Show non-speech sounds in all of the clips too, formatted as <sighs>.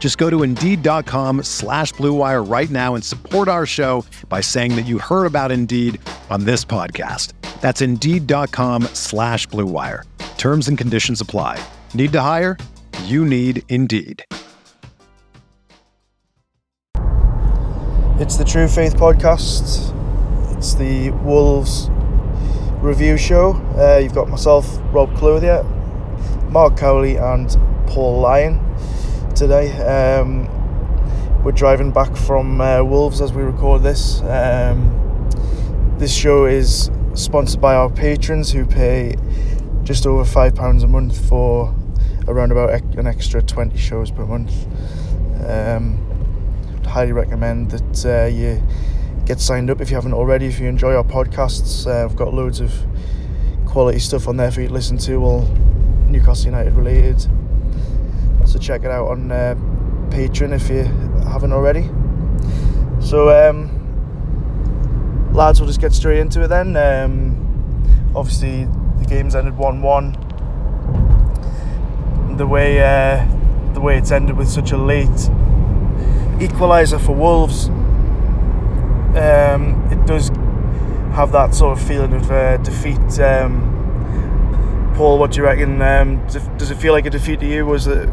Just go to Indeed.com slash BlueWire right now and support our show by saying that you heard about Indeed on this podcast. That's Indeed.com slash BlueWire. Terms and conditions apply. Need to hire? You need Indeed. It's the True Faith podcast. It's the Wolves review show. Uh, you've got myself, Rob Clothier, Marc Cowley, and Paul Lyon today. Um, we're driving back from uh, Wolves as we record this. Um, this show is sponsored by our patrons who pay just over £5 a month for around about an extra 20 shows per month. Um, highly recommend that uh, you get signed up if you haven't already. If you enjoy our podcasts, uh, I've got loads of quality stuff on there for you to listen to, all Newcastle United related. So check it out on uh, Patreon if you haven't already. So, um, lads, we'll just get straight into it then. Um, obviously, the game's ended 1 1. The way, uh, the way it's ended with such a late equaliser for Wolves, um, it does have that sort of feeling of uh, defeat. Um, Paul, what do you reckon? Um, does, it, feel like a defeat to you? Was it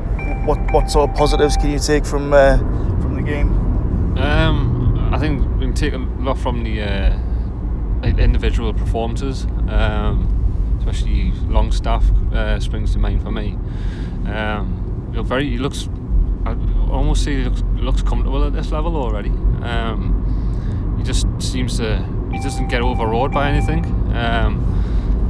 what what sort of positives can you take from uh, from the game? Um, I think we can take a lot from the uh, individual performances, um, especially Longstaff uh, springs to mind for me. Um, very he looks. I almost say he looks, looks comfortable at this level already. Um, he just seems to. He doesn't get overawed by anything. Um,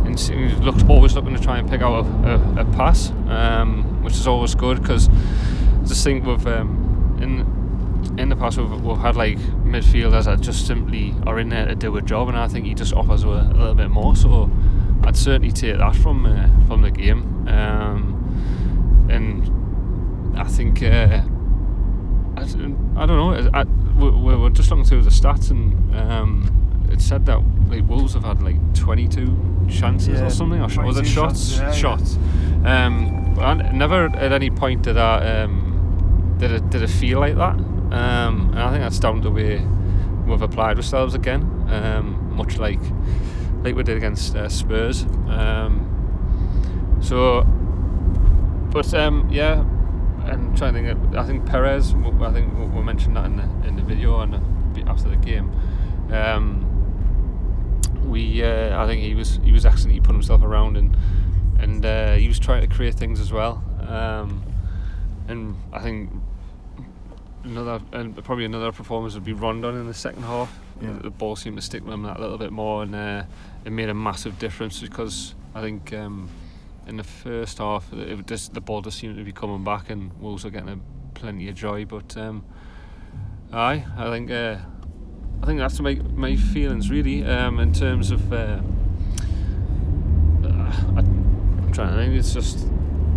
and he looks always looking to try and pick out a, a, a pass. Um, which is always good because I just think we've um, in in the past we've, we've had like midfielders that just simply are in there to do a job, and I think he just offers a, a little bit more. So I'd certainly take that from uh, from the game, um, and I think. Uh, I, I, don't know. I, we, we're just looking through the stats, and um, it said that like Wolves have had like 22 chances Yeah, or something, or was it shots? shots, yeah, yeah. Um, and never at any point did that um, did it did it feel like that. Um, and I think that's down to the way we've applied ourselves again, um, much like like we did against uh, Spurs. Um, so, but um, yeah, I'm trying to think. I think Perez. I think we mentioned that in the in the video and after the game. Um, we, uh, I think he was he was. He put himself around and and uh, he was trying to create things as well. Um, and I think another and probably another performance would be Rondon in the second half. Yeah. The ball seemed to stick with him that little bit more, and uh, it made a massive difference because I think um, in the first half it just, the ball just seemed to be coming back, and Wolves were getting a, plenty of joy. But um, aye, I think uh, I think that's my my feelings really um, in terms of. Uh, I, I'm trying to think. It's just.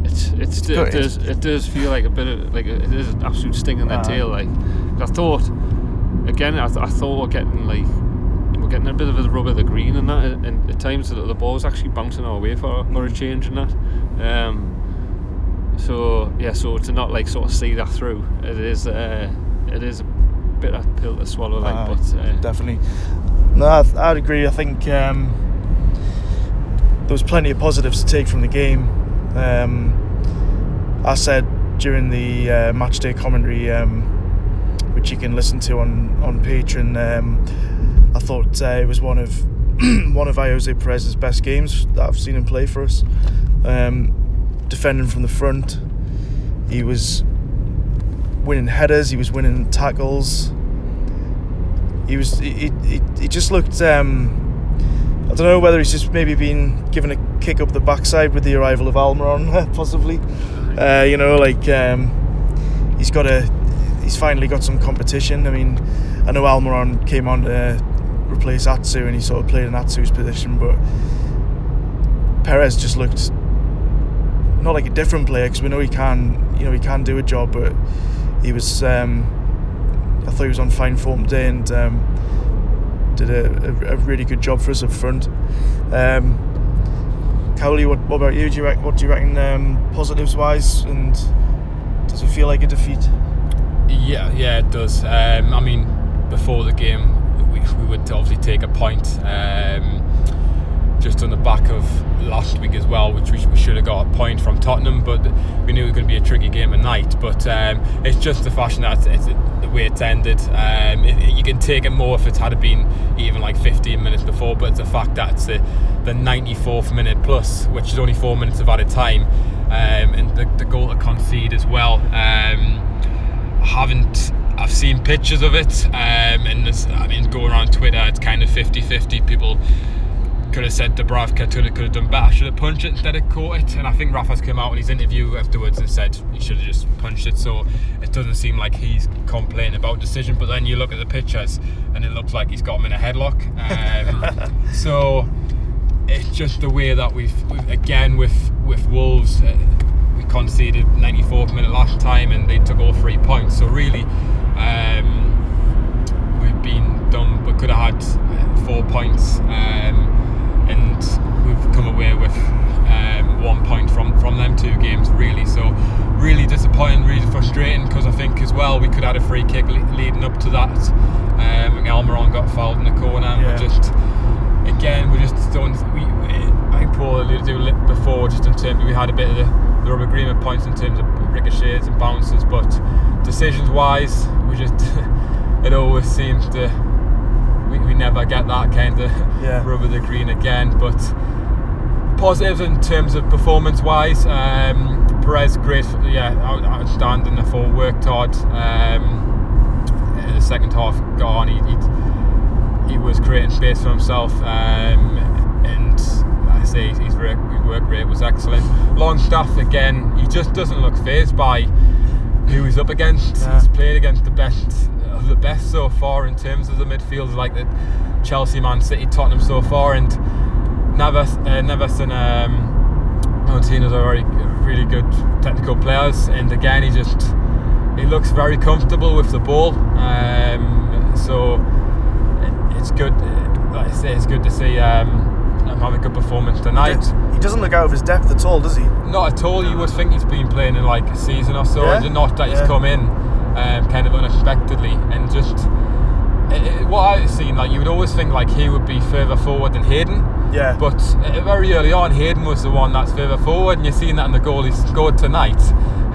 It's, it's, Go- it, does, it does feel like a bit of like it is an absolute sting in the Aye. tail Like I thought again I, th- I thought we're getting like we're getting a bit of a rub of the green and that and, and at times the, the ball's actually bouncing our way for, for a change in that um, so yeah so to not like sort of see that through it is uh, it is a bit of a pill to swallow like but uh, definitely. No, I'd, I'd agree. I think um, there was plenty of positives to take from the game. Um, I said during the uh, match day commentary, um, which you can listen to on on Patreon, um, I thought uh, it was one of <clears throat> one of Jose Perez's best games that I've seen him play for us. Um, defending from the front, he was winning headers, he was winning tackles. He was he, he, he just looked um, I don't know whether he's just maybe been given a kick up the backside with the arrival of Almiron, <laughs> possibly. Uh, you know, like um, he's got a he's finally got some competition. I mean, I know Almiron came on to replace Atsu and he sort of played in Atsu's position, but Perez just looked not like a different player because we know he can, you know, he can do a job, but he was. Um, I thought he was on fine form today and um, did a, a, a, really good job for us up front. Um, Cowley, what, what about you? Do you what do you reckon um, positives wise, and does it feel like a defeat? Yeah, yeah, it does. Um, I mean, before the game, we, we would obviously take a point. Um, just on the back of last week as well, which we, we, should have got a point from Tottenham, but we knew it was going to be a tricky game at night. But um, it's just the fashion that it's, it's the way it's ended. Um, it, you can take it more if it had been even like 15 minutes before, but the fact that it's the, the 94th minute plus, which is only four minutes of added time, um, and the, the goal to concede as well. Um, haven't I've seen pictures of it, um, and this, I mean, going around Twitter, it's kind of 50-50. People could have said Dubravka could have, could have done better, should have punched it instead of caught it. And I think Rafa's come out in his interview afterwards and said he should have just punched it. So it doesn't seem like he's complaining about decision. But then you look at the pictures and it looks like he's got him in a headlock. Um, <laughs> so it's just the way that we've, we've again with with Wolves. Uh, we conceded 94th minute last time and they took all three points. So really, um, we've been done, but could have had four points. Um, and we've come away with um, one point from from them two games really so really disappointing really frustrating because I think as well we could have had a free kick le- leading up to that um, and Almiron got fouled in the corner and yeah. we just again we just don't we, I think Paul alluded to it before just in terms we had a bit of the, the rubber agreement points in terms of ricochets and bounces but decisions wise we just <laughs> it always seems to we, we never get that kind of yeah. <laughs> rubber the green again. But positives in terms of performance wise, um, Perez great, yeah, outstanding. I thought worked hard. Um, in the second half gone, he, he, he was creating space for himself, um, and like I say his work, his work rate was excellent. Longstaff again, he just doesn't look phased by who he's up against. Yeah. He's played against the best the best so far in terms of the midfield, like the Chelsea, Man City, Tottenham so far, and Neves, uh, Neves and um, Martinez are very, really good technical players. And again, he just he looks very comfortable with the ball. Um, so it's good. Like I say, it's good to see. Um, him have a good performance tonight. He doesn't look out of his depth at all, does he? Not at all. You would think he's been playing in like a season or so, yeah? not that yeah. he's come in um, kind of unexpectedly, and just it, it, what I've seen, like you would always think like he would be further forward than Hayden. Yeah. But uh, very early on, Hayden was the one that's further forward, and you're seeing that in the goal he scored tonight.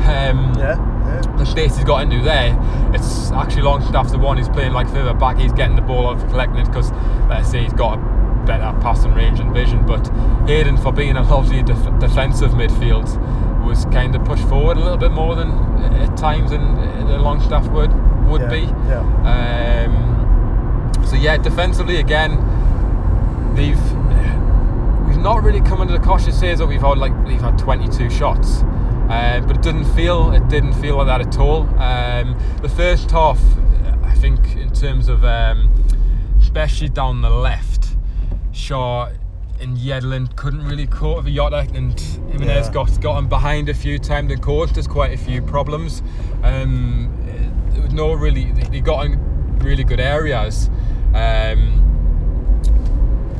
Um, yeah. Yeah. The space he's got into there, it's actually Longstaff's the one who's playing like further back. He's getting the ball out, collecting it because, let's say, he's got a better passing range and vision. But Hayden, for being a lovely def- defensive midfield, was kind of pushed forward a little bit more than at times than the Longstaff would would yeah, be. Yeah. Um, so yeah, defensively again, they've we've not really come under the cautious says that we've had like we've had 22 shots. Um, but it didn't feel it didn't feel like that at all. Um, the first half, I think, in terms of um, especially down the left, Schär and Yedlin couldn't really cope with Jota and Jimenez yeah. got got him behind a few times and caused us quite a few problems. Um, no really they got in really good areas. Um,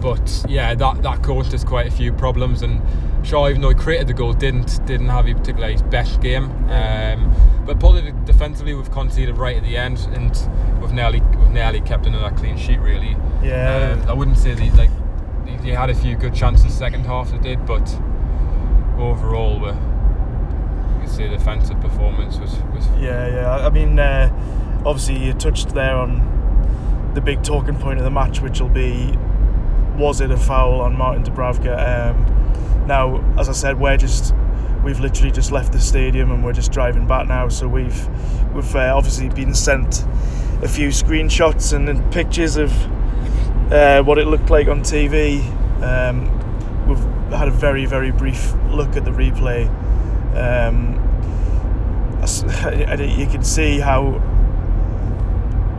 but yeah, that that caused us quite a few problems. And Schär, even though he created the goal, didn't didn't have a particularly his best game. Um, but positive defensively, we've conceded right at the end, and we've nearly we've nearly kept another clean sheet. Really, yeah. Um, I wouldn't say these like you had a few good chances second half they did, but overall, we you can see the defensive performance was, was yeah, yeah. I mean, uh, obviously you touched there on the big talking point of the match, which will be was it a foul on Martin Dubravka? Um, now, as I said, we're just we've literally just left the stadium and we're just driving back now. So we've we've uh, obviously been sent a few screenshots and pictures of uh, what it looked like on TV. Um, we've had a very very brief look at the replay. Um, <laughs> you can see how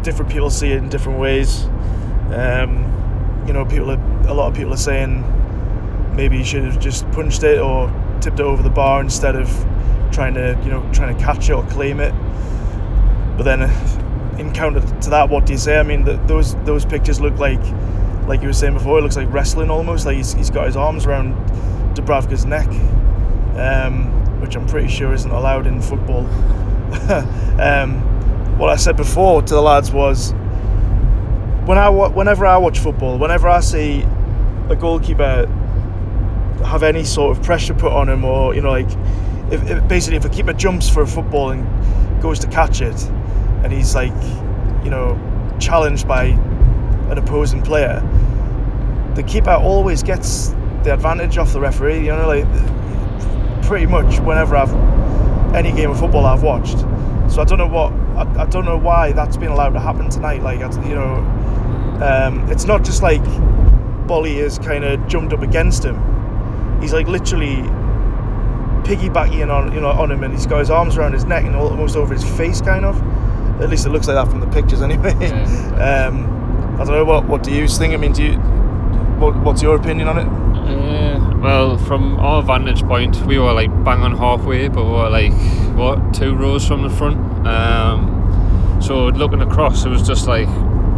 different people see it in different ways. Um, you know, people are, a lot of people are saying maybe you should have just punched it or tipped it over the bar instead of trying to, you know, trying to catch it or claim it. But then, in counter to that, what do you say? I mean, the, those those pictures look like, like you were saying before, it looks like wrestling almost. Like he's, he's got his arms around Dubravka's neck, um, which I'm pretty sure isn't allowed in football. <laughs> um, what I said before to the lads was when I whenever I watch football, whenever I see a goalkeeper have any sort of pressure put on him, or you know, like if, if, basically if a keeper jumps for a football and goes to catch it, and he's like, you know, challenged by an opposing player, the keeper always gets the advantage off the referee. You know, like pretty much whenever I've any game of football I've watched. So I don't know what I, I don't know why that's been allowed to happen tonight. Like you know, um, it's not just like Boly has kind of jumped up against him. He's like literally piggybacking on you know on him, and he's got his arms around his neck and almost over his face, kind of. At least it looks like that from the pictures, anyway. <laughs> Yeah. um, I don't know what what do you think? I mean, do you what, what's your opinion on it? Uh, well, from our vantage point, we were like bang on halfway, but we were like what two rows from the front. Um, so looking across, it was just like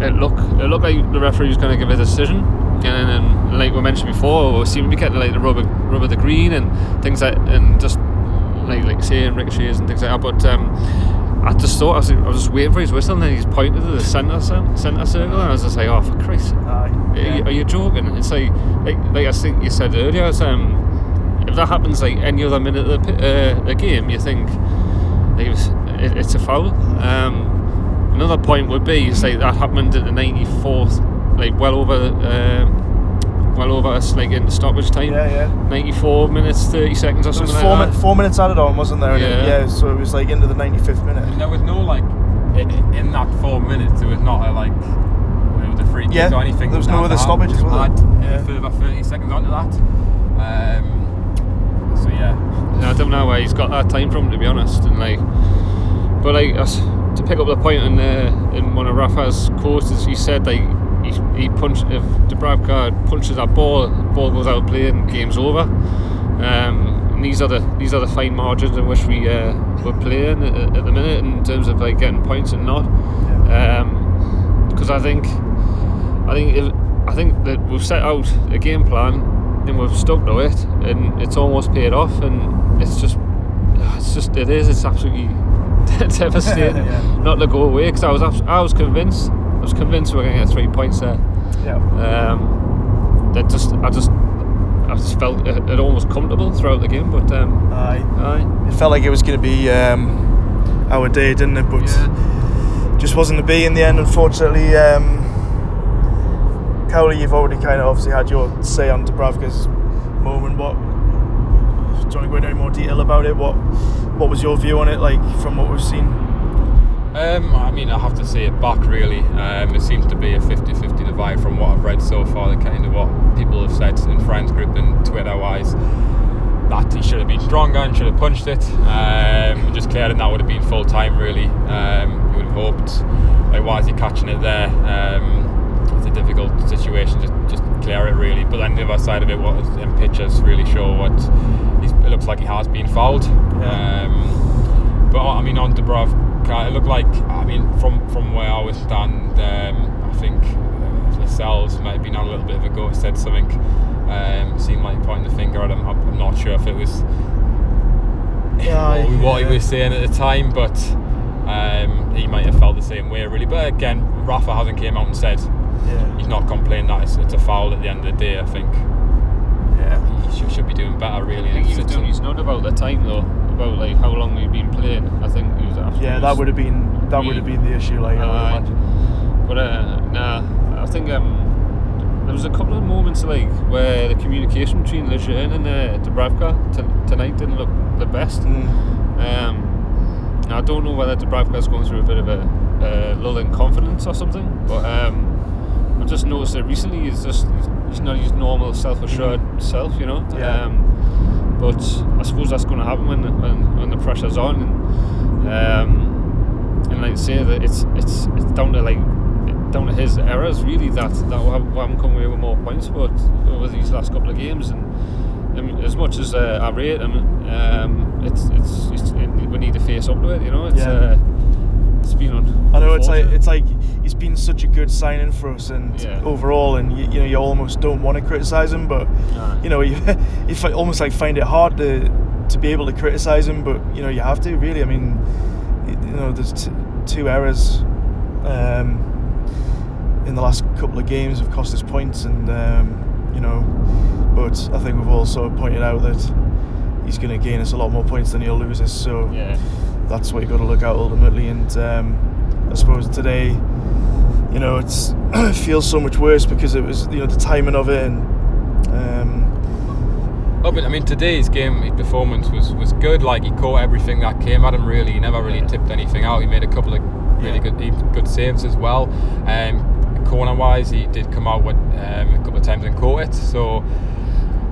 it looked it looked like the referee was going to give a decision. And, and like we mentioned before, we seemed to be getting like the rubber rubber the green and things like and just like like saying ricochets and things like that. But um, I just thought I was, I was just waiting for his whistle, and then he's pointed to the centre centre circle, and I was just like, "Oh, for Christ, Aye, yeah. are, you, are, you, joking?" It's like, like, like I think you said earlier, it's, um, if that happens like any other minute of the, uh, the game, you think like, it, it's a foul. Um, another point would be you say that happened at the 94th, like well over. Uh, well over us, like in stoppage time. Yeah, yeah. 94 minutes, 30 seconds or something four like that. four minutes added on, wasn't there? Yeah. yeah, so it was like into the 95th minute. And there was no like in, in that four minutes, there was not a like the free kick yeah, or anything. There was no other stoppages, was add yeah. further 30 seconds onto that. Um, so yeah. yeah. I don't know where he's got that time from, to be honest. And like, but like to pick up the point in uh, in one of Rafa's quotes, he said like he, punched if Dubravka punches that ball, ball goes out of play and game's over. Um, and these are the these are the fine margins in which we uh, we're playing at, at, the minute in terms of like getting points and not. Because um, I think I think if, I think that we've set out a game plan and we've stuck to it and it's almost paid off and it's just it's just it is it's absolutely <laughs> devastating <laughs> yeah. not to go away because I was I was convinced was convinced we were going to get three points there. Yeah. Um, that just I just I just felt it, it almost comfortable throughout the game, but um, aye. aye, it felt like it was going to be um, our day, didn't it? But yeah. just wasn't to be in the end, unfortunately. Um, Cowley, you've already kind of obviously had your say on Dubravka's moment. What do you want to go into any more detail about it? What what was your view on it, like from what we've seen? Um, I mean, I have to say it back really. Um, it seems to be a 50 50 divide from what I've read so far, the kind of what people have said in friends group and Twitter wise. That he should have been stronger and should have punched it. Um, just clearing that would have been full time, really. Um, you would have hoped. Like, why is he catching it there? Um, it's a difficult situation. Just, just clear it, really. But then the other side of it, what in pictures really show what it looks like he has been fouled. Um, but I mean, on Dubrov it looked like, I mean, from from where I was stand, um, I think uh, Lascelles might have been on a little bit of a go. Said something, um, seemed like pointing the finger at him. I'm, I'm not sure if it was yeah, what, what he was saying at the time, but um, he might have felt the same way, really. But again, Rafa hasn't came out and said yeah. he's not complaining that it's, it's, a foul at the end of the day. I think. Yeah, he should, should be doing better, really. I think he was doing his note about the time though about like how long we've been playing. I think it was yeah, that would have been that would have been the issue. Like, uh, but uh, nah, I think um, there was a couple of moments like where the communication between Lejeune and uh, Dubravka t- tonight didn't look the best. Mm. Um, I don't know whether Dubravka's going through a bit of a, a lull in confidence or something, but um, I've just noticed that recently he's just he's not his normal self-assured self, you know. Yeah. Um, but I suppose that's going to happen when when, when the pressure's on, and um, and like I say that it's it's it's down to like down to his errors really that that we haven't, come away with more points, but over these last couple of games and. I mean, as much as uh, I rate him, um, it's, it's it's we need to face up to it. You know, it's Yeah. uh, it's been on. I know it's like it's like he's been such a good signing for us, and Yeah. overall, and you, you know you almost don't want to criticize him, but you know <laughs> you, you almost like find it hard to to be able to criticize him, but you know you have to really. I mean, you know there's t- two errors um, in the last couple of games have cost us points, and um, you know, but I think we've also pointed out that he's going to gain us a lot more points than he'll lose us. So yeah, that's what you've got to look at ultimately. And um, I suppose today, you know, it's <clears throat> it feels so much worse because it was you know the timing of it and. Um, Oh, but I mean, today's game his performance was, was good. Like he caught everything that came at him. Really, he never really Yeah. tipped anything out. He made a couple of really Yeah. good good saves as well. Um, corner wise, he did come out with, um, a couple of times and caught it. So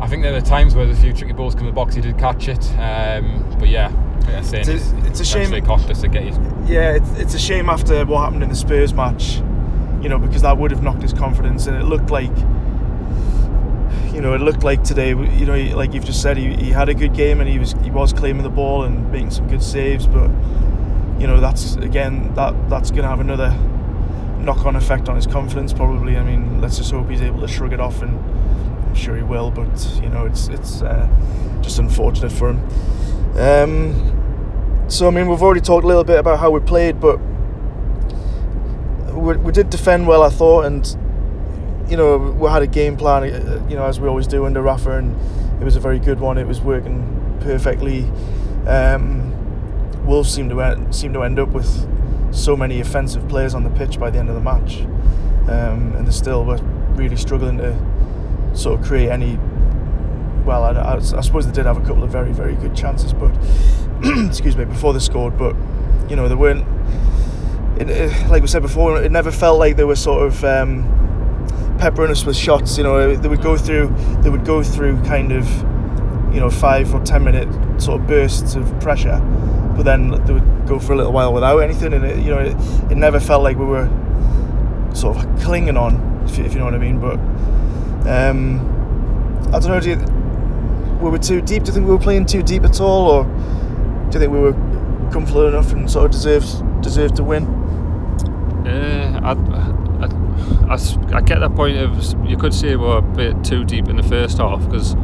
I think there were times where the few tricky balls come in the box. He did catch it. Um, but yeah, I It's a- it's a shame- cost us to get his yeah, it's, it's a shame after what happened in the Spurs match, you know, because that would have knocked his confidence, and it looked like, you know, it looked like today, you know, like you've just said, he, he had a good game and he was he was claiming the ball and making some good saves, but you know, that's again that that's going to have another knock-on effect on his confidence, probably. I mean, let's just hope he's able to shrug it off, and I'm sure he will. But you know, it's it's uh, just unfortunate for him. Um, so I mean, we've already talked a little bit about how we played, but we, we did defend well, I thought, and you know we had a game plan, uh, you know, as we always do under Rafa, and it was a very good one. It was working perfectly. Um, Wolves seemed to end, seemed to end up with so many offensive players on the pitch by the end of the match, um, and they still were really struggling to sort of create any. Well, I, I, I suppose they did have a couple of very, very good chances, but <clears throat> excuse me, before they scored. But you know, they weren't. It, it, like we said before, it never felt like they were sort of um, peppering us with shots. You know, they would go through. They would go through kind of, you know, five or ten minute sort of bursts of pressure, but then they would go for a little while without anything, and it, you know, it, it never felt like we were sort of clinging on, if you, if you know what I mean. But um, I don't know. Do you, were we too deep? Do you think we were playing too deep at all, or do you think we were comfortable enough and sort of deserved deserved to win? Uh, I, I, I I get that point of you could say we're a bit too deep in the first half because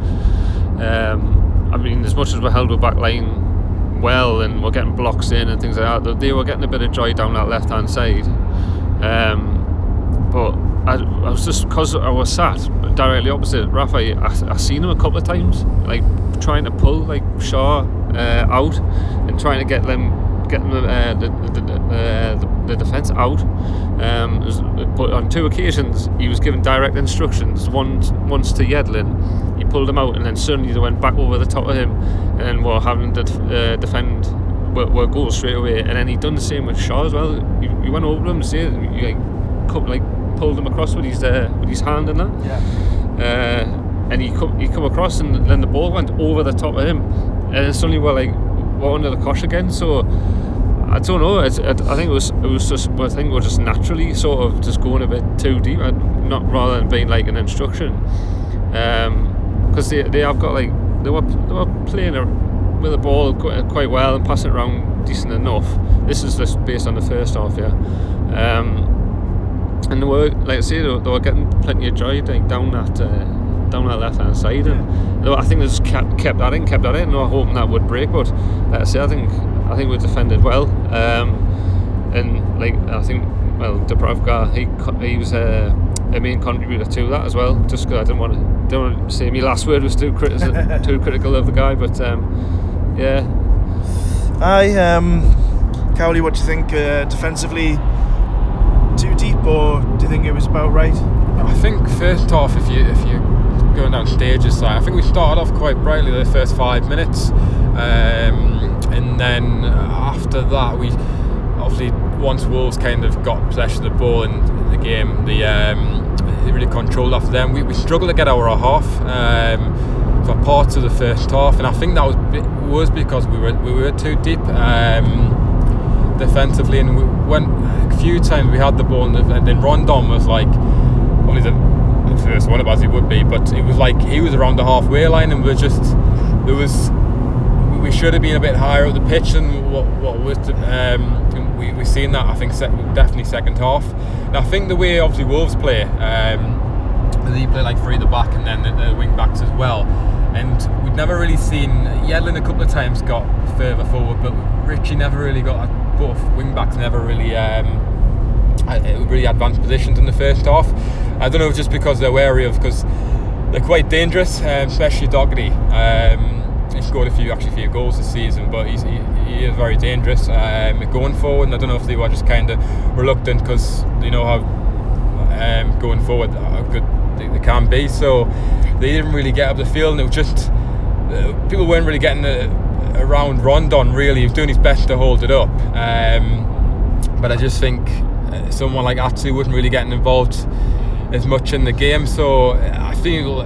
um, I mean as much as we're held with back line well and we're getting blocks in and things like that they were getting a bit of joy down that left hand side um, but I, I was just because I was sat directly opposite Rafa I, I seen him a couple of times like trying to pull like Schär uh, out and trying to get them getting the uh, the, the, the, uh, the, the defence out. Um, but on two occasions he was given direct instructions once once to Yedlin. He pulled him out and then suddenly they went back over the top of him and were having to uh, defend were, were goals straight away. And then he done the same with Schär as well. He, went over him he like, like pulled him across with his uh, with his hand and that. Yeah. uh, and he come, he come across and then the ball went over the top of him. And suddenly we're like we're under the cosh again. So I don't know. It's, it, I think it was it was just I think we're just naturally sort of just going a bit too deep and not rather than being like an instruction. Because they, they have got like they were they were playing a, with the ball quite, quite well and passing it around decent enough. This is just based on the first half yeah. Um, and they were like I say they were, they were getting plenty of joy like down that uh, down that left hand side. And they were- I think they just kept kept that in kept that in and they were hoping that would break. But like I say I think I think we defended well. Um, and like I think well Dubravka he he was uh, a main contributor to that as well just because I didn't want to don't want to say my last word was too criti- <laughs> too critical of the guy but um, yeah. I um, Cowley, what do you think uh, defensively? Too deep, or do you think it was about right? I think first off, if you if you going down stages, like, I think we started off quite brightly the first five minutes, um, and then after that we obviously once Wolves kind of got possession of the ball in the game, the um, they really controlled after them. We, we struggled to get our half um, for parts of the first half, and I think that was was because we were we were too deep um, defensively, and we went few times we had the ball, and then Rondon was like only the, the first one of us he would be, but it was like he was around the halfway line, and we are just there was we should have been a bit higher up the pitch than what what was. To, um, we we seen that I think definitely second half. And I think the way obviously Wolves play, um, they play like three at the back and then the, the wing backs as well. And we'd never really seen Yedlin a couple of times got further forward, but Ritchie never really got both wing backs never really. Um, really advanced positions in the first half. I don't know just because they're wary of because they're quite dangerous, um, especially Doherty. Um, he scored a few actually few goals this season, but he's, he, he is very dangerous um, going forward. And I don't know if they were just kind of reluctant because they know how um, going forward how good they, they, can be. So they didn't really get up the field, and it was just uh, people weren't really getting uh, around Rondon. Really, he was doing his best to hold it up. Um, but I just think uh, someone like Atsu wasn't really getting involved as much in the game. So I feel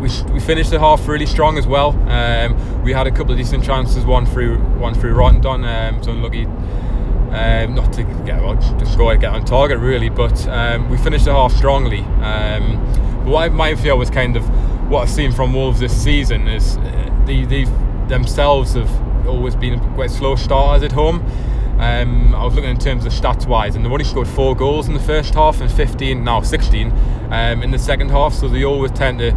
we, we finished the half really strong as well. Um, we had a couple of decent chances, one through one through Rondon. Um, so unlucky um, not to get well, just go and get on target really, but um, we finished the half strongly. Um, but what my feel was kind of what I've seen from Wolves this season is uh, they themselves have always been quite slow starters at home. Um, I was looking in terms of stats wise, and they've only scored four goals in the first half and 15, now 16 um, in the second half. So they always tend to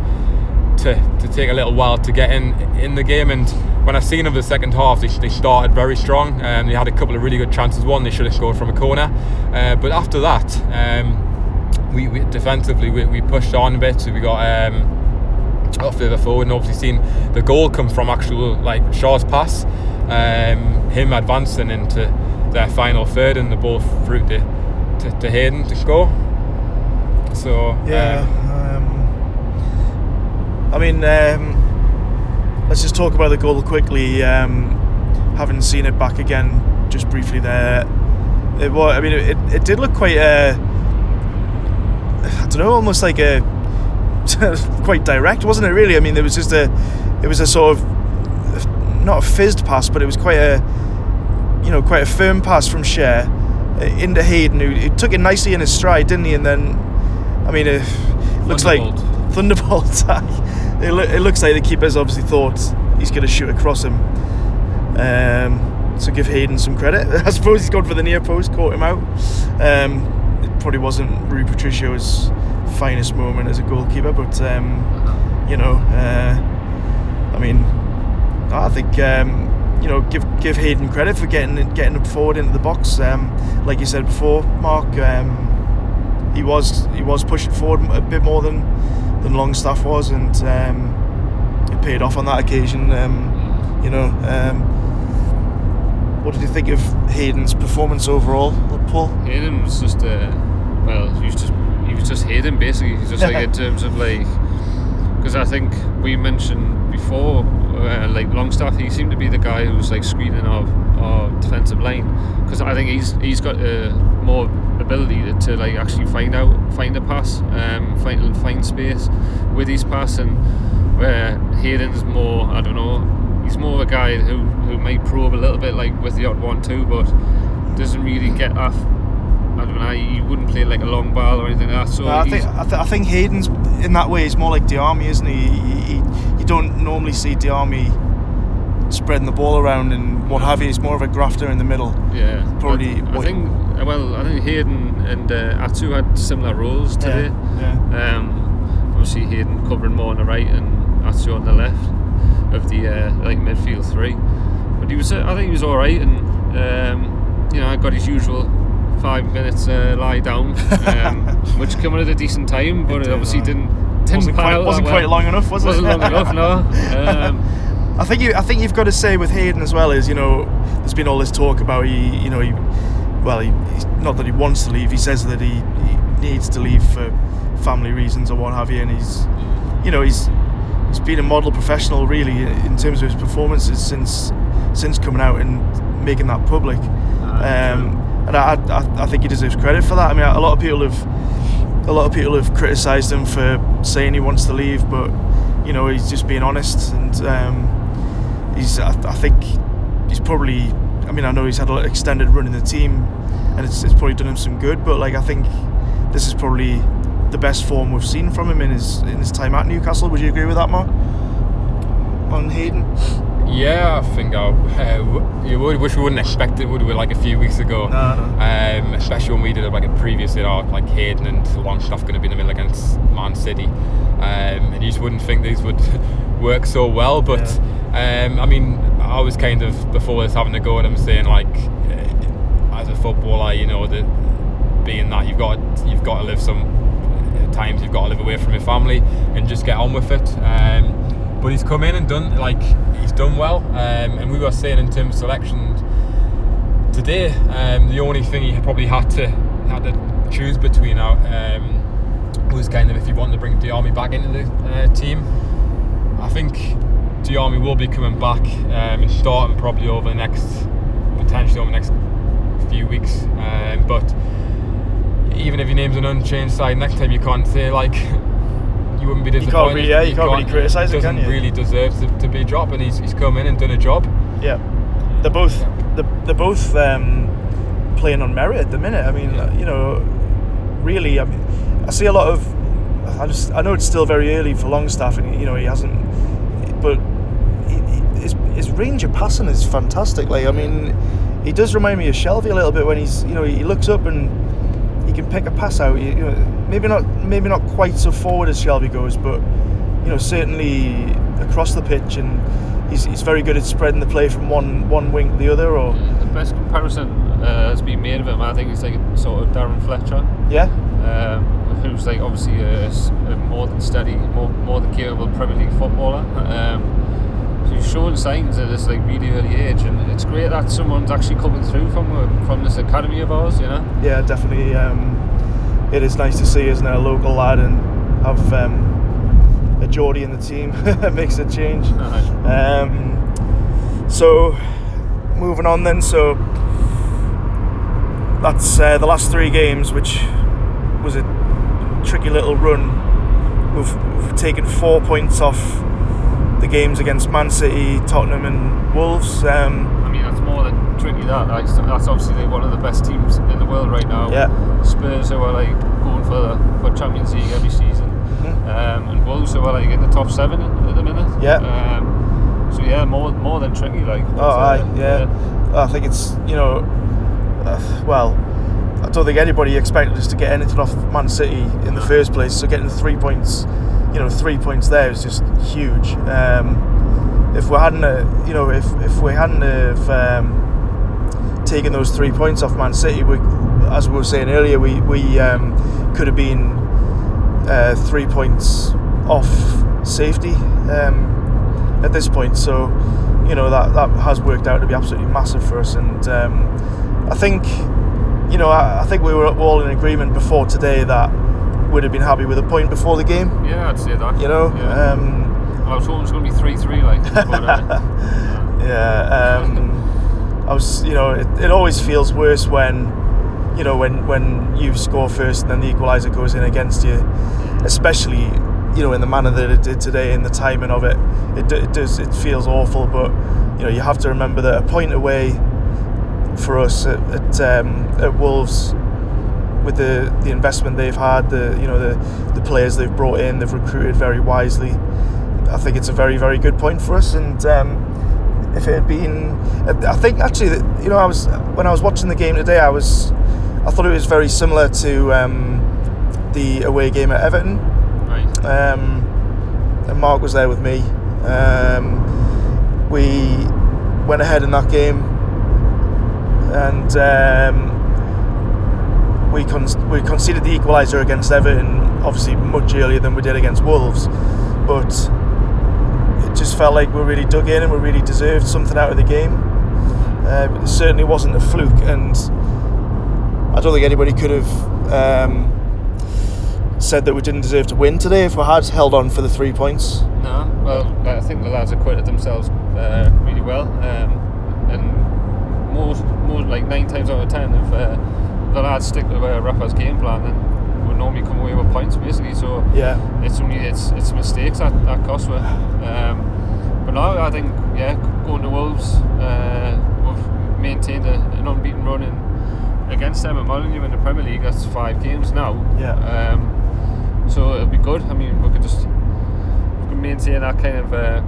to, to take a little while to get in in the game. And when I've seen them the second half, they, they started very strong. and um, they had a couple of really good chances. One they should have scored from a corner, uh, but after that, um, we, we, defensively we, we, pushed on a bit. So we got. Um, off further forward and obviously seen the goal come from actual like Schär's pass um, him advancing into their final third and the ball through to, to, to Hayden to score so yeah um, I mean, um, let's just talk about the goal quickly. Um, having seen it back again, just briefly there, it was. I mean, it, it did look quite. Uh, I don't know, almost like a <laughs> quite direct, wasn't it? Really, I mean, there was just a, it was a sort of not a fizzed pass, but it was quite a, you know, quite a firm pass from Schär uh, into Hayden, who, who took it nicely in his stride, didn't he? And then, I mean, it looks like Thunderbolt. <laughs> it, lo- it looks like the keeper's obviously thought he's going to shoot across him. Um, so give Hayden some credit. <laughs> I suppose he's gone for the near post, caught him out. Um, it probably wasn't Rui Patricio's finest moment as a goalkeeper, but um, you know, uh, I mean, I think um, you know give give Hayden credit for getting getting him forward into the box. Um, like you said before, Marc, um, he was he was pushing forward a bit more than than Longstaff was, and um, it paid off on that occasion. Um, you know, um, what did you think of Hayden's performance overall, Paul? Hayden was just, uh, well, he was just he was just Hayden basically. Just like in <laughs> terms of like, because I think we mentioned before, uh, like Longstaff, he seemed to be the guy who was like screening our, our defensive line. Because I think he's he's got uh, more ability to, to, like actually find out find a pass um, find find space with his pass and where Hayden's more I don't know he's more a guy who, who might probe a little bit like with the odd one too but doesn't really get off I don't know he wouldn't play like a long ball or anything like that so no, I think I, th- I, think Hayden's in that way he's more like Diamé isn't he? He, he you don't normally see Diamé spreading the ball around and what have you. He's more of a grafter in the middle. Yeah, probably. I, I think well, I think Hayden and uh, Atsu had similar roles today. Yeah. yeah. Um, obviously Hayden covering more on the right and Atsu on the left of the uh, like midfield three. But he was, uh, I think he was all right, and um, you know, I got his usual five minutes uh, lie down, <laughs> um, which came at a decent time, but it, it obviously didn't didn't wasn't quite, wasn't well. quite long enough, was it? Wasn't long enough, no. <laughs> Um, I think you, I think you've got to say with Hayden as well is you know there's been all this talk about he you know he well he, not that he wants to leave he says that he, he needs to leave for family reasons or what have you, and he's, you know, he's he's been a model professional really in terms of his performances since since coming out and making that public. Um, and I, I, I think he deserves credit for that. I mean, a lot of people have a lot of people have criticised him for saying he wants to leave, but you know he's just being honest, and um, he's I, I think he's probably. I mean, I know he's had an extended run in the team, and it's, it's probably done him some good. But like, I think this is probably the best form we've seen from him in his in his time at Newcastle. Would you agree with that, Marc? On Hayden. Yeah, I think I, uh, you would wish we wouldn't expect it, would we? Like a few weeks ago, No, no. Um, especially when we did like a previous year, like Hayden and Longstaff going to be in the middle against Man City, um, and you just wouldn't think these would <laughs> work so well. But um, I mean, I was kind of before this having to go at him saying like, uh, as a footballer, you know, that being that you've got you've got to live some times you've got to live away from your family and just get on with it. Um, but he's come in and done like he's done well, um, and we were saying in terms of selection today, um, the only thing he probably had to had to choose between out um, was kind of if he wanted to bring Diamé back into the uh, team. I think Diamé will be coming back um, and starting probably over the next potentially over the next few weeks, um, but even if your name's an unchanged side next time, you can't say like <laughs> you wouldn't be You can't disappointed. really- yeah, you can't really criticise He it, can doesn't you? really deserve to, to be dropped, and he's, he's come in and done a job. Yeah, they're both they're, they're both um, playing on merit at the minute. I mean, Yeah. you know, really, I mean, I see a lot of. I just I know it's still very early for Longstaff, and you know he hasn't, but he, he- his his range of passing is fantastic. Like I mean, he does remind me of Shelvey a little bit when he's you know he looks up and he can pick a pass out. You, you know, maybe not maybe not quite so forward as Shelvey goes, but you know certainly across the pitch, and he's, he's very good at spreading the play from one one wing to the other. Or The best comparison uh, has been made of him, I think, is like sort of Darren Fletcher, yeah, um, who's like obviously a, a more than steady, more, more than capable Premier League footballer. Um, so he's showing signs at this like really early age, and it's great that someone's actually coming through from from this academy of ours. You know. yeah, definitely. Um, it is nice to see, isn't it, a local lad and have um, a Geordie in the team <laughs> that makes a change. <laughs> Aye. Um, so, moving on then. So, that's uh, the last three games, which was a tricky little run. We've, we've taken four points off the games against Man City, Tottenham, and Wolves. Um, I mean, that's more than tricky. That like, that's obviously one of the best teams in the world right now. Yeah. Spurs are like going for the for Champions League every season, um, and Wolves are like in the top seven at the minute. Mm-hmm. Yeah. Um, so yeah, more more than tricky. Like. Oh, uh, aye, yeah. I think it's you know, uh, well, I don't think anybody expected us to get anything off Man City in the first place. So getting three points, you know, three points there is just huge. Um, if we hadn't, uh, you know, if if we hadn't have um, taken those three points off Man City, we, as we were saying earlier, we we um, could have been uh, three points off safety. Um, at this point. So, you know that that has worked out to be absolutely massive for us, and um, I think, you know, I, I think we were all in agreement before today that would have been happy with a point before the game. Yeah, I'd say that. You know, Yeah. um, I was hoping it was going to be three three. Like. but, uh, <laughs> yeah. Um, I was, you know, it, it always feels worse when, you know, when when you score first and then the equaliser goes in against you, especially you know in the manner that it did today in the timing of it it, it does it feels awful but you know you have to remember that a point away for us at, at, um, at Wolves with the, the investment they've had the you know the, the players they've brought in they've recruited very wisely I think it's a very very good point for us and um, if it had been I think actually that, you know I was when I was watching the game today I was I thought it was very similar to um, the away game at Everton right. um, and Marc was there with me. Um, we went ahead in that game, and um, we con- we conceded the equaliser against Everton, obviously much earlier than we did against Wolves, but it just felt like we really dug in and we really deserved something out of the game. Uh, it certainly wasn't a fluke, and I don't think anybody could have. Um, said that we didn't deserve to win today if we had held on for the three points. No, well, I think the lads acquitted themselves uh, really well, um, and more, more like nine times out of ten, if uh, the lads stick to uh, Rafa's game plan, then we normally come away with points basically. So Yeah. it's only it's it's mistakes that, that cost us. Um, but now I think yeah, going to Wolves, uh, we've maintained a, an unbeaten run in, against them at Molyneux in the Premier League. That's five games now. Yeah. Um, so it'll be good. I mean, we could just we could maintain that kind of uh,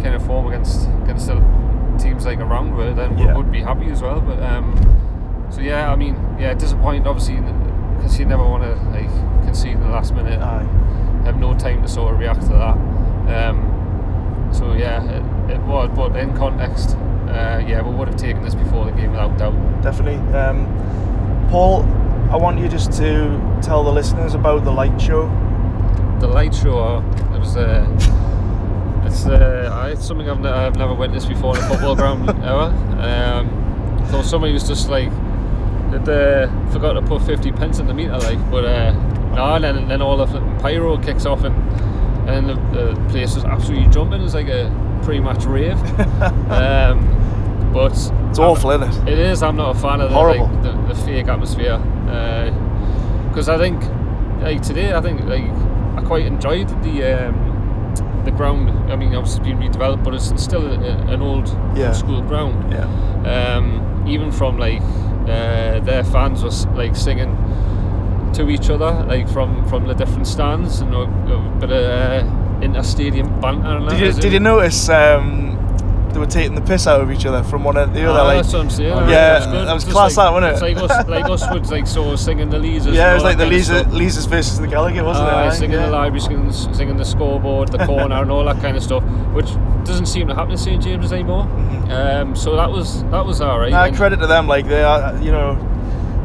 kind of form against against the teams like around where then Yeah. we would be happy as well. But um, so yeah, I mean, yeah, disappointed obviously because you never want to like concede in the last minute Aye. have no time to sort of react to that. Um, so yeah, it, it was. But in context, uh, yeah, we would have taken this before the game without doubt. definitely. Um, Paul, I want you just to tell the listeners about the light show. The light show, it was. Uh, <laughs> it's uh, it's something I've, ne- I've never witnessed before in a football ground <laughs> ever. Um, so somebody was just like, that uh, forgot to put 50 pence in the meter, like, but uh, no, and then, then all the pyro kicks off and and the, the place is absolutely jumping. It's like a pre-match rave. <laughs> um, but It's awful, isn't it? it is. I'm not a fan of the, Horrible. like, the, the fake atmosphere because I think like today I think like I quite enjoyed the um, the ground. I mean, obviously it's been redeveloped, but it's still a, a- an old, Yeah. old school ground. Yeah. Um, even from like uh, their fans were like singing to each other, like from from the different stands, and a, a bit of uh, inter stadium banter. And that, Did you, did you notice um, they were taking the piss out of each other from one end to the other? Ah, like, that's what I'm saying. Yeah, It's good. that was class like, that, wasn't it? It's like us, like us <laughs> would like sort of singing the Leazes. yeah, it was like the that kind of Leeser, stuff. Leazes versus the Gallowgate, wasn't Aye, it? Aye, singing yeah. the library, singing, singing the scoreboard, the <laughs> corner, and all that kind of stuff, which doesn't seem to happen in St James's anymore. Um, so that was that was alright. Nah, And- credit to them. Like they are, you know,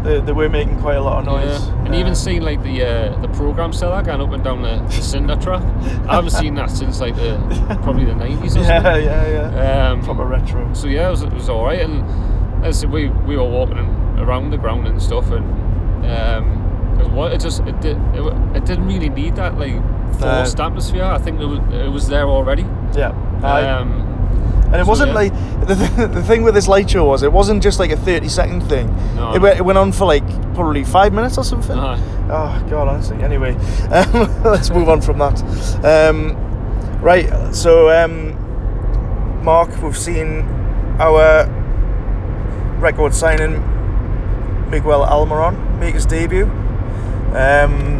they, they were making quite a lot of noise. Yeah. And Uh, even seeing like the uh, the program seller going up and down the, the cinder track, I haven't <laughs> seen that since like the probably the nineties or <laughs> yeah, yeah, yeah. Um, Proper retro. so yeah, it was, it was all right. And as I said, we we were walking around the ground and stuff, and um, it, was, it just it, did, it, it didn't really need that like forced atmosphere. I think it was it was there already. Yeah. Um, And it So, wasn't yeah. like the, th- <laughs> the thing with this light show was it wasn't just like a thirty second thing. No. It, went, it went on for like probably five minutes or something. aye. Oh god, honestly. Anyway, <laughs> um, let's move on from that. Um, right. So, um, Marc, we've seen our record signing Miguel Almiron make his debut. Um,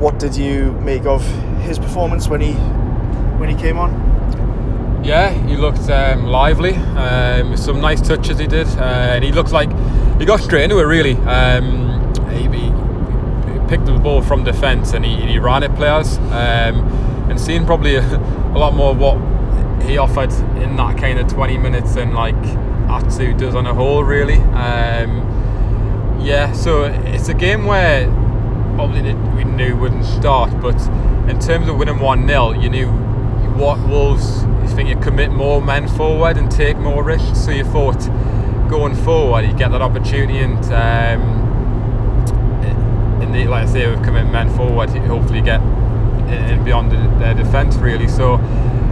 what did you make of his performance when he when he came on? Yeah, he looked um, lively. Um, some nice touches he did, uh, and he looked like he got straight into it. Really, um, he, he picked the ball from defence and he, he ran at players, um, and seeing probably a, <laughs> a lot more of what he offered in that kind of 20 minutes than like Atsu does on a whole. Really, um, yeah. So it's a game where probably we knew wouldn't start, but in terms of winning 1 0, you knew what Wolves, you think you commit more men forward and take more risks, so you thought going forward you get that opportunity and um, in the, like I say, with commit men forward, you hopefully get in, beyond their defence really. So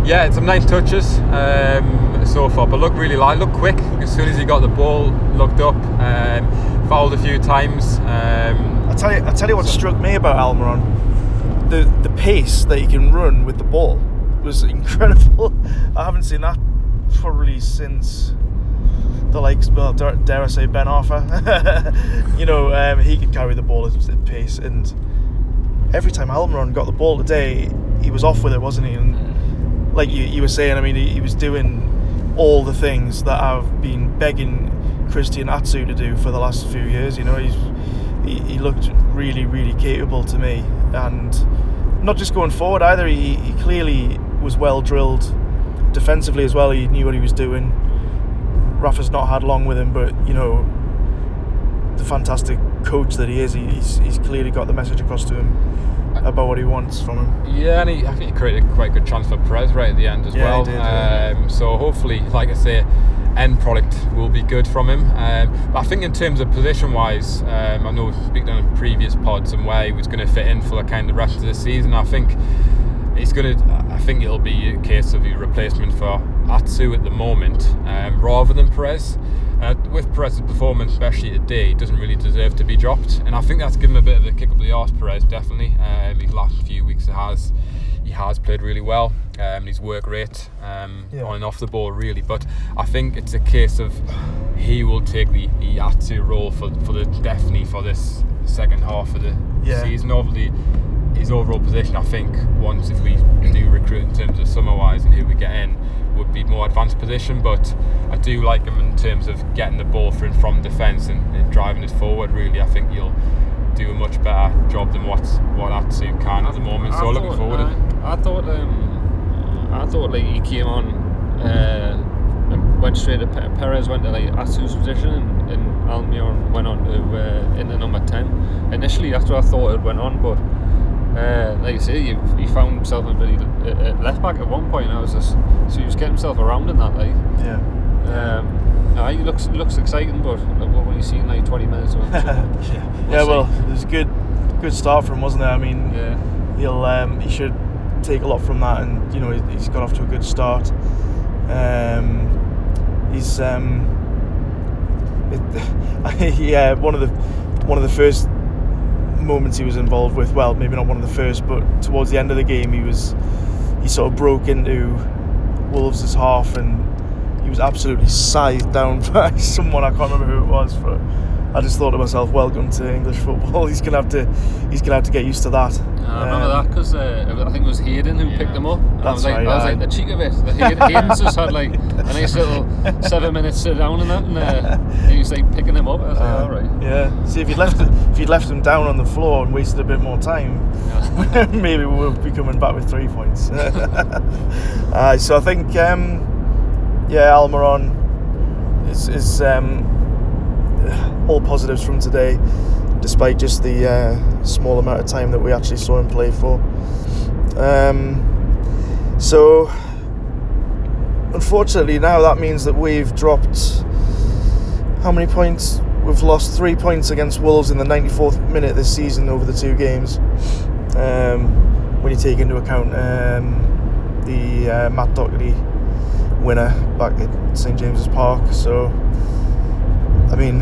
yeah, it's some nice touches um, so far, but look really light, look quick. As soon as he got the ball, looked up, um, fouled a few times. Um, I tell you, I tell you what struck me about Almiron, the the pace that he can run with the ball was <laughs> incredible. I haven't seen that probably since the likes, well, dare, dare I say Ben Arfa. <laughs> you know, um, he could carry the ball at at pace, and every time Almiron got the ball today, he was off with it, wasn't he? And like you, you were saying, I mean, he, he was doing all the things that I've been begging Christian Atsu to do for the last few years. You know, he's he, he looked really, really capable to me, and not just going forward either. He, he clearly was well drilled defensively as well. He knew what he was doing. Rafa's not had long with him, but you know, the fantastic coach that he is, he's, he's clearly got the message across to him about what he wants from him. Yeah, and he, I think he created quite a good chance for Perez right at the end as Yeah, well. did, yeah. um, so hopefully, like I say, end product will be good from him. Um, but I think in terms of position wise, um, I know we've spoken on previous pods and where he was going to fit in for the kind of rest of the season. I think he's going to. I think it'll be a case of a replacement for Atsu at the moment, um, rather than Perez. Uh, with Perez's performance, especially today, he doesn't really deserve to be dropped, and I think that's given him a bit of a kick up the arse. Perez definitely. Um, these last few weeks, it has he has played really well. Um, his work rate um, Yeah. on and off the ball really, but I think it's a case of he will take the, the Atsu role for for the definitely for this second half of the Yeah. season. Obviously, his overall position, I think, once if we do recruit in terms of summer wise and who we get in, would be more advanced position. But I do like him in terms of getting the ball through from defence and, and driving it forward. Really, I think he'll do a much better job than what what Atsu can at the moment. So I looking thought, forward. I, I thought um, I thought like he came on uh, and went straight to Pe- Perez went to like Atsu's position and, and Almiron went on to uh, into number ten. Initially, that's what I thought it went on, but uh, like you say, he, he found himself a bit uh, left back at one point. I was just so he was getting himself around in that like. Yeah. Um, no, he looks looks exciting, but like, what when you see in like twenty minutes of <laughs> so, yeah, We'll well, see. it was a good, good start for him, wasn't it? I mean, yeah. he'll um, he should take a lot from that, and you know he- he's got off to a good start. Um, he's um, it, <laughs> yeah one of the one of the first moments he was involved with. Well, maybe not one of the first, but towards the end of the game, he was he sort of broke into Wolves' half, and he was absolutely scythed down <laughs> by someone I can't remember who it was. But I just thought to myself, "Welcome to English football." <laughs> He's gonna have to he's gonna have to get used to that. I remember Um, that because uh, I think it was Hayden who picked him up. And I was That's like, right, I was like, the cheek of it. Hayden's just had like a nice little <laughs> seven minutes sit down and that, and uh, he was like picking him up. I was like, Uh, all right. Yeah. See, if you'd left it, if you'd left him down on the floor and wasted a bit more time, Yeah. maybe we'll be coming back with three points. uh, so I think, um, yeah, Almiron is, is um, all positives from today, despite just the uh, small amount of time that we actually saw him play for. Um, so, unfortunately, now that means that we've dropped how many points? We've lost three points against Wolves in the 94th minute this season over the two games. Um, when you take into account um, the uh, Matt Doherty winner back at St James's Park. So, I mean,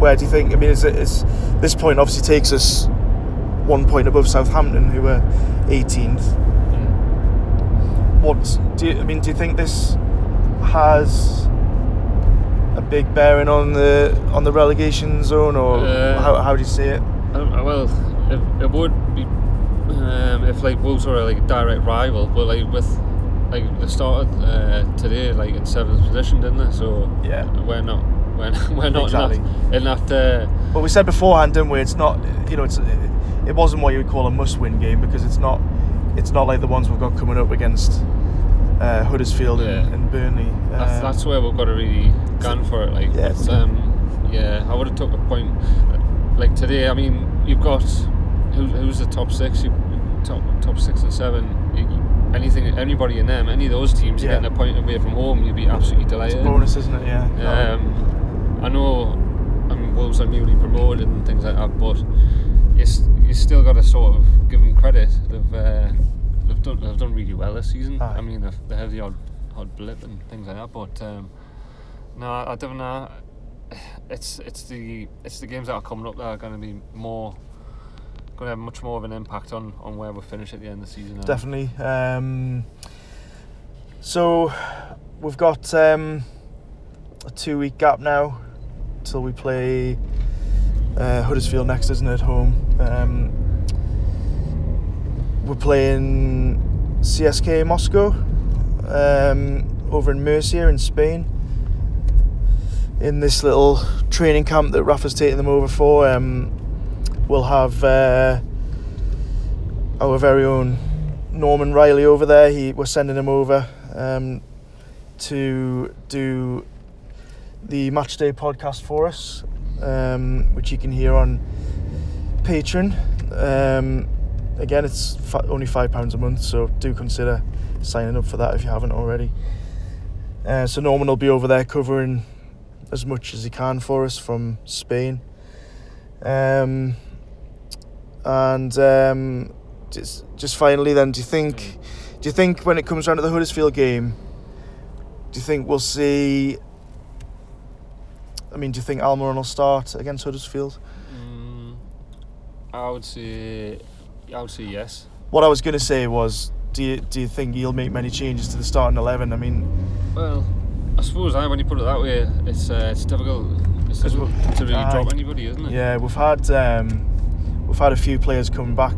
where do you think? I mean, is it is this point obviously takes us one point above Southampton, who were 18th. Mm. What do you, I mean? Do you think this has a big bearing on the on the relegation zone, or Uh, how, how do you see it? Um, well, it, it would be um, if like Wolves were like a direct rival, but like with like they started uh, today like in seventh position, didn't they? So Yeah. we're not <laughs> we're, we're not Exactly. in that, in that uh, But we said beforehand, didn't we? It's not, you know, it's it wasn't what you would call a must-win game because it's not it's not like the ones we've got coming up against uh, Huddersfield and, Yeah. and Burnley. That's, Um, that's where we've got to really gun for it. Like, Yeah, um, yeah, I would have took a point. Like today, I mean, you've got who, who's the top six? You, top top six and seven. Anything, anybody in them, any of those teams, Yeah. getting a point away from home, you'd be absolutely it's a delighted. bonus, isn't it? Yeah. Um, I know, I mean, Wolves are newly promoted and things like that, but you, you still got to sort of give them credit. They've uh, they've done they've done really well this season. Aye. I mean, they've, they have the odd odd blip and things like that, but um, no, I don't know. <sighs> It's it's the it's the games that are coming up that are going to be more going to have much more of an impact on on where we finish at the end of the season. now. Definitely. Um, so we've got um, a two-week gap now till we play uh, Huddersfield next, isn't it? At home. Um, we're playing CSKA Moscow um, over in Murcia in Spain. In this little training camp that Rafa's taking them over for, um, we'll have uh, our very own Norman Riley over there. He we're sending him over um, to do the Matchday podcast for us, um, which you can hear on Patreon. Um, again, it's only five pounds a month, so do consider signing up for that if you haven't already. Uh, so Norman will be over there covering as much as he can for us from Spain. Um, and um, just just finally, then, do you think do you think when it comes around to the Huddersfield game, do you think we'll see? I mean, do you think Almiron will start against Huddersfield? Mm, I would say, I would say yes. What I was going to say was, do you do you think he'll make many changes to the starting eleven? I mean, Well, I suppose I, when you put it that way, it's uh, it's difficult. It's difficult to really drop anybody, isn't it? yeah, we've had um, we've had a few players come back.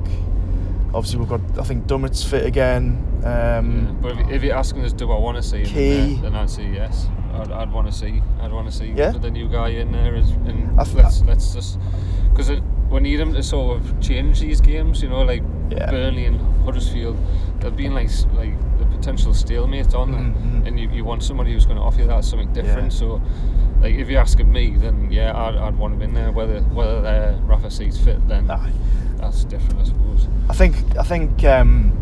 Obviously, we've got I think Dummett's fit again. Yeah, Um, But if, if you're asking us, do I want to see Key. there, then I'd say yes. I'd, I'd want to see. I'd want to see Yeah? the new guy in there, is, and I th- let's let's just because we need him to sort of change these games. You know, like Yeah. Burnley and Huddersfield, they've been like like potential stalemate on Mhm, mhm. and you, you want somebody who's going to offer you that something different. Yeah. So. Like if you're asking me, then yeah, I'd, I'd want him in there. Whether whether uh, Rafa sees fit, then Aye. that's different, I suppose. I think I think um,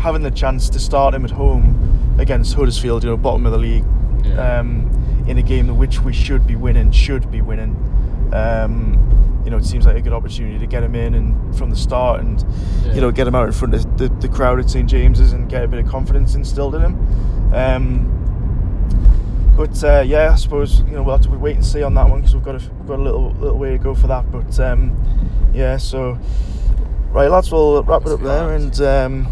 having the chance to start him at home against Huddersfield, you know, bottom of the league, Yeah. um, in a game in which we should be winning, should be winning. Um, you know, it seems like a good opportunity to get him in and from the start, and Yeah. you know, get him out in front of the, the crowd at St James's and get a bit of confidence instilled in him. Um, but uh, yeah, I suppose you know we'll have to wait and see on that one because we've got a, we've got a little little way to go for that. But um, yeah, so right, lads, we'll wrap it up there and. Um,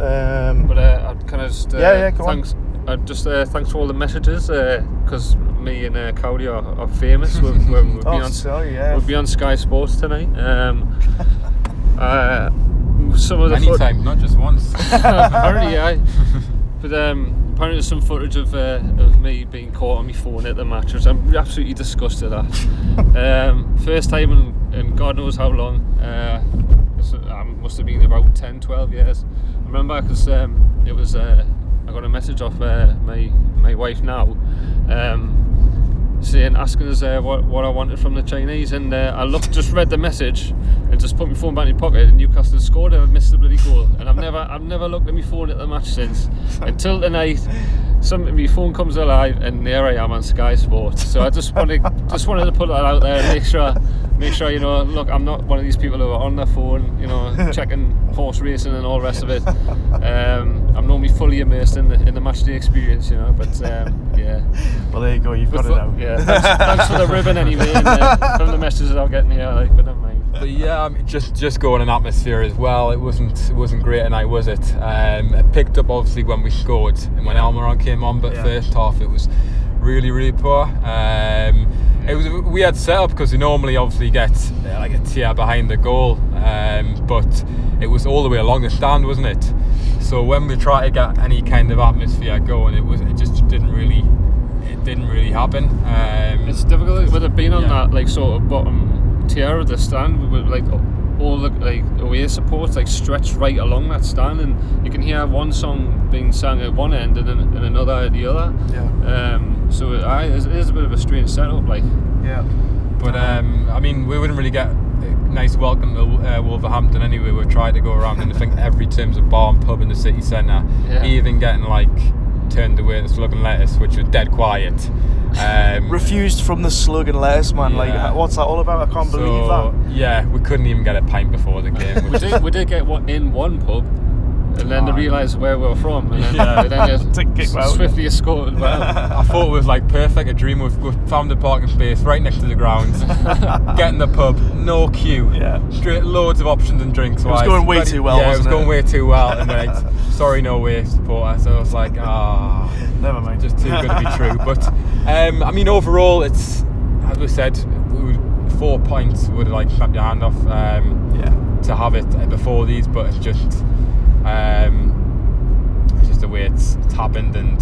um, But uh, I'd kind of just uh, Yeah, yeah, go on. thanks. Uh, just uh, thanks for all the messages because me and uh, Cowley are, are famous. We've, we've, we've <laughs> oh, been on sorry, yeah. we'll be on Sky Sports tonight. Um, <laughs> uh, some of the Many foot- not just once. <laughs> apparently, yeah. But um, apparently, there's some footage of uh, of me being caught on my phone at the match, which I'm absolutely disgusted at. um, first time in, in God knows how long. Uh, this, um, must have been about 10, 12 years. I remember because um, it was. Uh, I got a message off uh, my my wife now. Um, saying asking us uh, what, what I wanted from the Chinese and uh, I looked <laughs> just read the message and just put my phone back in my pocket and Newcastle scored and I missed the bloody goal and I've never I've never looked at my phone at the match since <laughs> until tonight some my phone comes alive and there I am on Sky Sports so I just wanted <laughs> just wanted to put that out there and make sure make sure you know look I'm not one of these people who are on their phone you know checking horse racing and all the rest of it um, I'm normally fully immersed in the in the match day experience you know but um, yeah Well, there you go. You've got it but now. Yeah, thanks, thanks for the ribbon anyway, and, uh, from the messages I'm getting here, like, but never mind. But yeah, I mean, just just going in atmosphere as well. It wasn't it wasn't great tonight, was it? Um, it picked up obviously when we scored and when Almiron came on, but Yeah. first half it was really really poor. Um, it was a weird setup because we normally obviously get uh, like a tier behind the goal, um, but it was all the way along the stand, wasn't it? So when we tried to get any kind of atmosphere going, it was it just didn't really it didn't really happen. Um, It's difficult with it being on Yeah. that like sort of bottom tier of the stand with like all the like away supports like stretched right along that stand, and you can hear one song being sung at one end and, then, and another at the other. Yeah. Um, so it, aye, it is- it is a bit of a strange setup, like. Yeah. But um, I mean, we wouldn't really get a nice welcome to uh, Wolverhampton anyway. We tried to go around and I think every terms of bar and pub in the city centre, Yeah. even getting like turned away at the Slug and Lettuce, which was dead quiet. Um, <laughs> Refused from the slug and lettuce, man. Yeah. Like, what's that all about? I can't believe that. Yeah, we couldn't even get a pint before the game. <laughs> We did, we did get one, in one pub, and then they Aye. realised where we were from, and then, Yeah. they then just <laughs> Took swiftly escorted well. <laughs> I thought it was like perfect, a dream. We've, we've found a parking space right next to the ground. <laughs> Get in the pub, no queue. Yeah. Straight loads of options and drinks. It was going way Ready- too well, Yeah, it was wasn't going it? way too well. And then, like, sorry, no way supporter. So I was like, ah, Never mind. just too good to be true. But um, I mean, overall, it's as we said, four points would have like snapped your hand off. Um, yeah. to have it before these, but it's just um, it's just the way it's, it's happened, and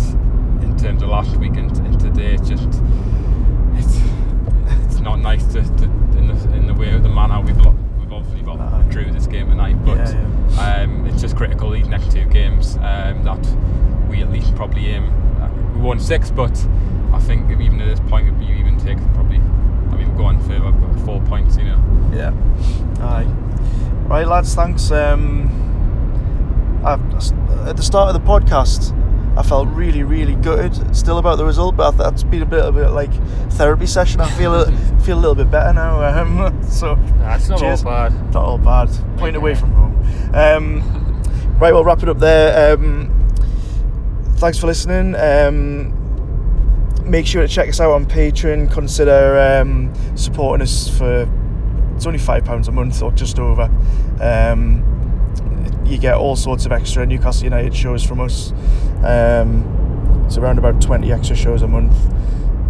in terms of last week and, and today, it's just it's it's not nice to, to in the in the way of the manner we've lo- we've obviously got Aye. drew this game tonight, but Yeah, Um, it's just critical these next two games um, that we at least probably aim. Uh, we won six, but I think even at this point, it'd even take probably. I mean, we're going further, but four points, you know. Yeah. Aye. Right, lads. Thanks. Um, I, at the start of the podcast, I felt really, really good. Still about the result, but that's been a bit of a like therapy session. I feel a, <laughs> feel a little bit better now. Um, <laughs> so That's not cheers. all bad. Not all bad. Point away from home. Um, <laughs> right, we'll wrap it up there. Um, thanks for listening. Um, make sure to check us out on Patreon. Consider um, supporting us for it's only five pounds a month or just over. Um, you get all sorts of extra Newcastle United shows from us. Um, it's around about twenty extra shows a month,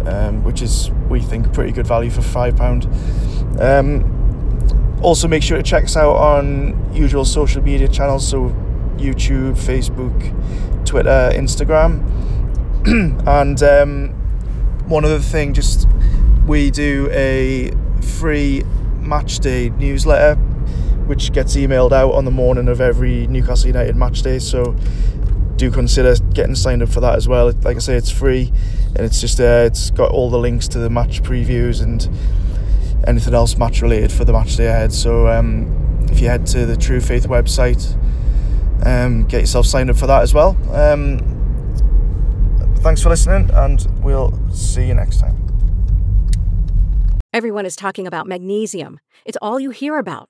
um, which is we think pretty good value for five pound. Um, also, make sure to check us out on usual social media channels, so YouTube, Facebook, Twitter, Instagram, <clears throat> and um, one other thing, just we do a free match day newsletter, which gets emailed out on the morning of every Newcastle United match day. So do consider getting signed up for that as well. Like I say, it's free, and it's just uh, it's got all the links to the match previews and anything else match related for the match day ahead. So um, if you head to the True Faith website, um, get yourself signed up for that as well. Um, thanks for listening, and we'll see you next time. Everyone is talking about magnesium. It's all you hear about.